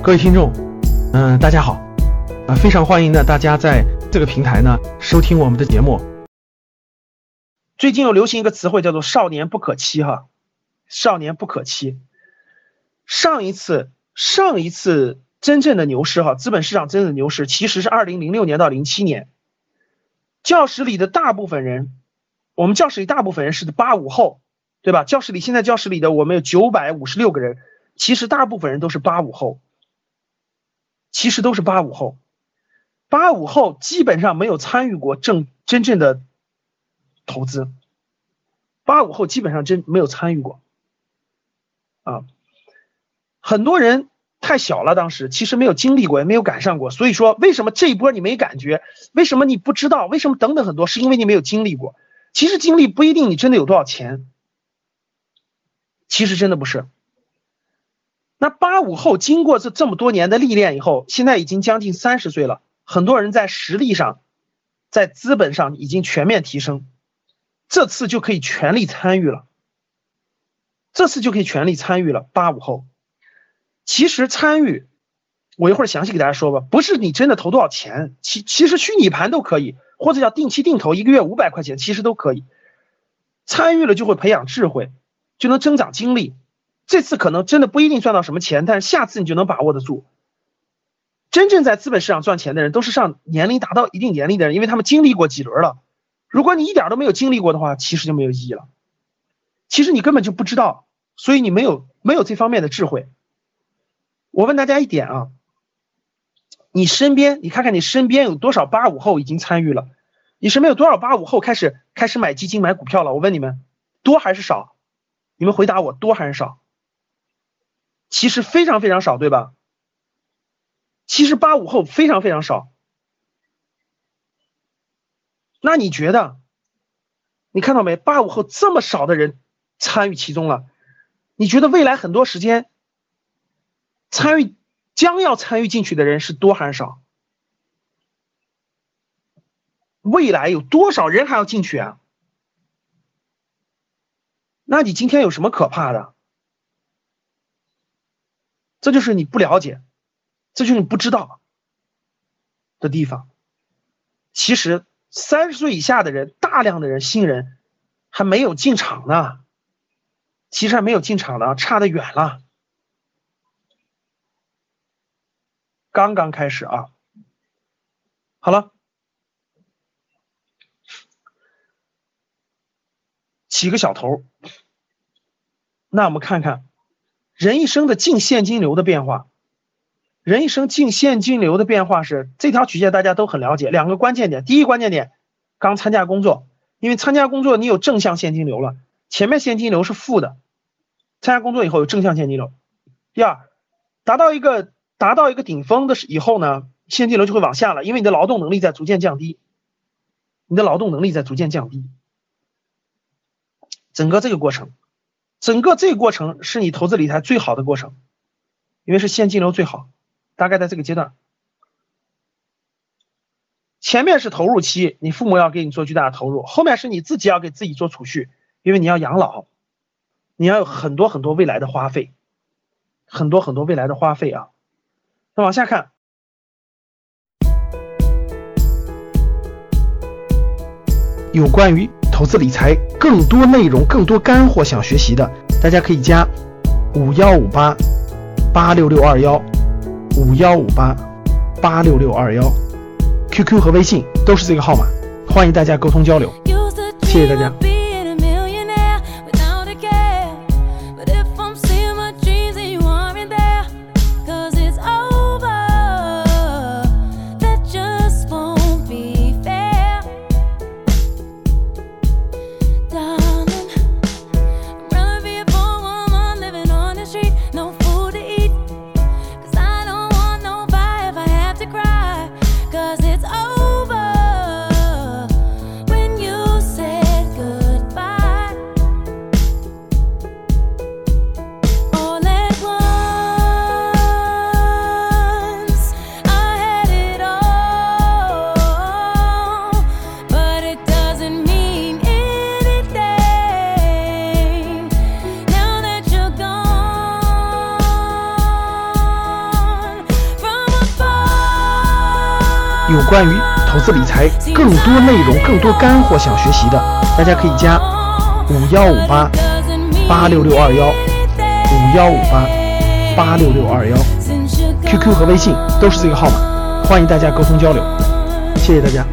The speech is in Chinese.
各位听众，嗯、大家好，啊、非常欢迎呢大家在这个平台呢收听我们的节目。最近又流行一个词汇叫做“少年不可欺”哈，少年不可欺。上一次上一次真正的牛市哈，资本市场真正的牛市其实是二零零六年到零七年。教室里的大部分人，我们教室里大部分人是八五后，对吧？教室里现在教室里的我们有九百五十六个人，其实大部分人都是八五后，其实都是八五后。八五后基本上没有参与过正真正的投资，八五后基本上真没有参与过，啊，很多人太小了，当时其实没有经历过，也没有赶上过，所以说为什么这一波你没感觉？为什么你不知道？为什么等等很多？是因为你没有经历过。其实经历不一定你真的有多少钱，其实真的不是。那八五后经过这这么多年的历练以后，现在已经将近三十岁了，很多人在实力上，在资本上已经全面提升，这次就可以全力参与了。这次就可以全力参与了。八五后，其实参与，我一会儿详细给大家说吧，不是你真的投多少钱，其其实虚拟盘都可以，或者叫定期定投，一个月五百块钱，其实都可以。参与了就会培养智慧，就能增长经历。这次可能真的不一定赚到什么钱，但是下次你就能把握得住。真正在资本市场赚钱的人，都是上年龄达到一定年龄的人，因为他们经历过几轮了。如果你一点都没有经历过的话，其实就没有意义了。其实你根本就不知道，所以你没有没有这方面的智慧。我问大家一点啊，你身边，你看看你身边有多少八五后已经参与了？你身边有多少八五后开始开始买基金买股票了？我问你们，多还是少？你们回答我，多还是少？其实非常非常少，对吧？其实八五后非常非常少。那你觉得？你看到没？八五后这么少的人参与其中了，你觉得未来很多时间参与将要参与进去的人是多还是少？未来有多少人还要进去啊？那你今天有什么可怕的？这就是你不了解，这就是你不知道的地方。其实三十岁以下的人，大量的人新人还没有进场呢，其实还没有进场呢，差得远了，刚刚开始啊。好了，起个小头。那我们看看人一生的净现金流的变化。人一生净现金流的变化是这条曲线，大家都很了解。两个关键点，第一关键点，刚参加工作，因为参加工作你有正向现金流了，前面现金流是负的，参加工作以后有正向现金流。第二，达到一个达到一个顶峰的以后呢，现金流就会往下了，因为你的劳动能力在逐渐降低，你的劳动能力在逐渐降低。整个这个过程，整个这个过程是你投资理财最好的过程，因为是现金流最好。大概在这个阶段，前面是投入期，你父母要给你做巨大的投入；后面是你自己要给自己做储蓄，因为你要养老，你要有很多很多未来的花费，很多很多未来的花费啊。那往下看，有关于投资理财更多内容、更多干货想学习的，大家可以加五幺五八八六六二幺。五幺五八八六六二幺，QQ 和微信都是这个号码，欢迎大家沟通交流，谢谢大家。有关于投资理财更多内容、更多干货想学习的，大家可以加五幺五八八六六二幺五幺五八八六六二幺，QQ 和微信都是这个号码，欢迎大家沟通交流，谢谢大家。